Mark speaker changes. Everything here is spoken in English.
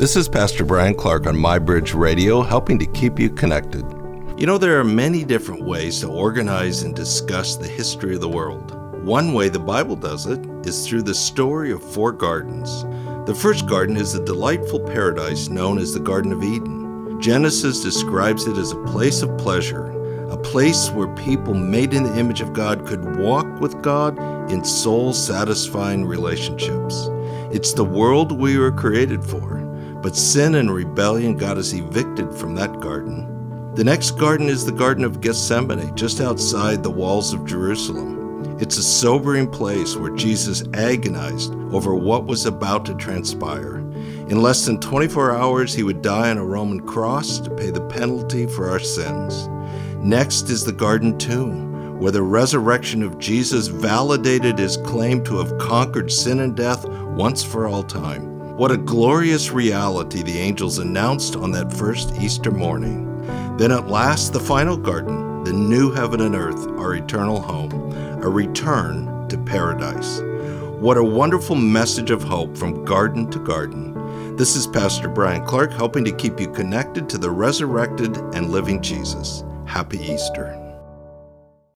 Speaker 1: This is Pastor Bryan Clark on MyBridge Radio, helping to keep you connected. You know, there are many different ways to organize and discuss the history of the world. One way the Bible does it is through the story of four gardens. The first garden is the delightful paradise known as the Garden of Eden. Genesis describes it as a place of pleasure, a place where people made in the image of God could walk with God in soul satisfying relationships. It's the world we were created for, but sin and rebellion got us evicted from that garden. The next garden is the Garden of Gethsemane, just outside the walls of Jerusalem. It's a sobering place where Jesus agonized over what was about to transpire. In less than 24 hours, he would die on a Roman cross to pay the penalty for our sins. Next is the Garden Tomb, where the resurrection of Jesus validated his claim to have conquered sin and death once for all time. What a glorious reality the angels announced on that first Easter morning. Then at last, the final garden, the new heaven and earth, our eternal home, a return to paradise. What a wonderful message of hope from garden to garden. This is Pastor Bryan Clark helping to keep you connected to the resurrected and living Jesus. Happy Easter.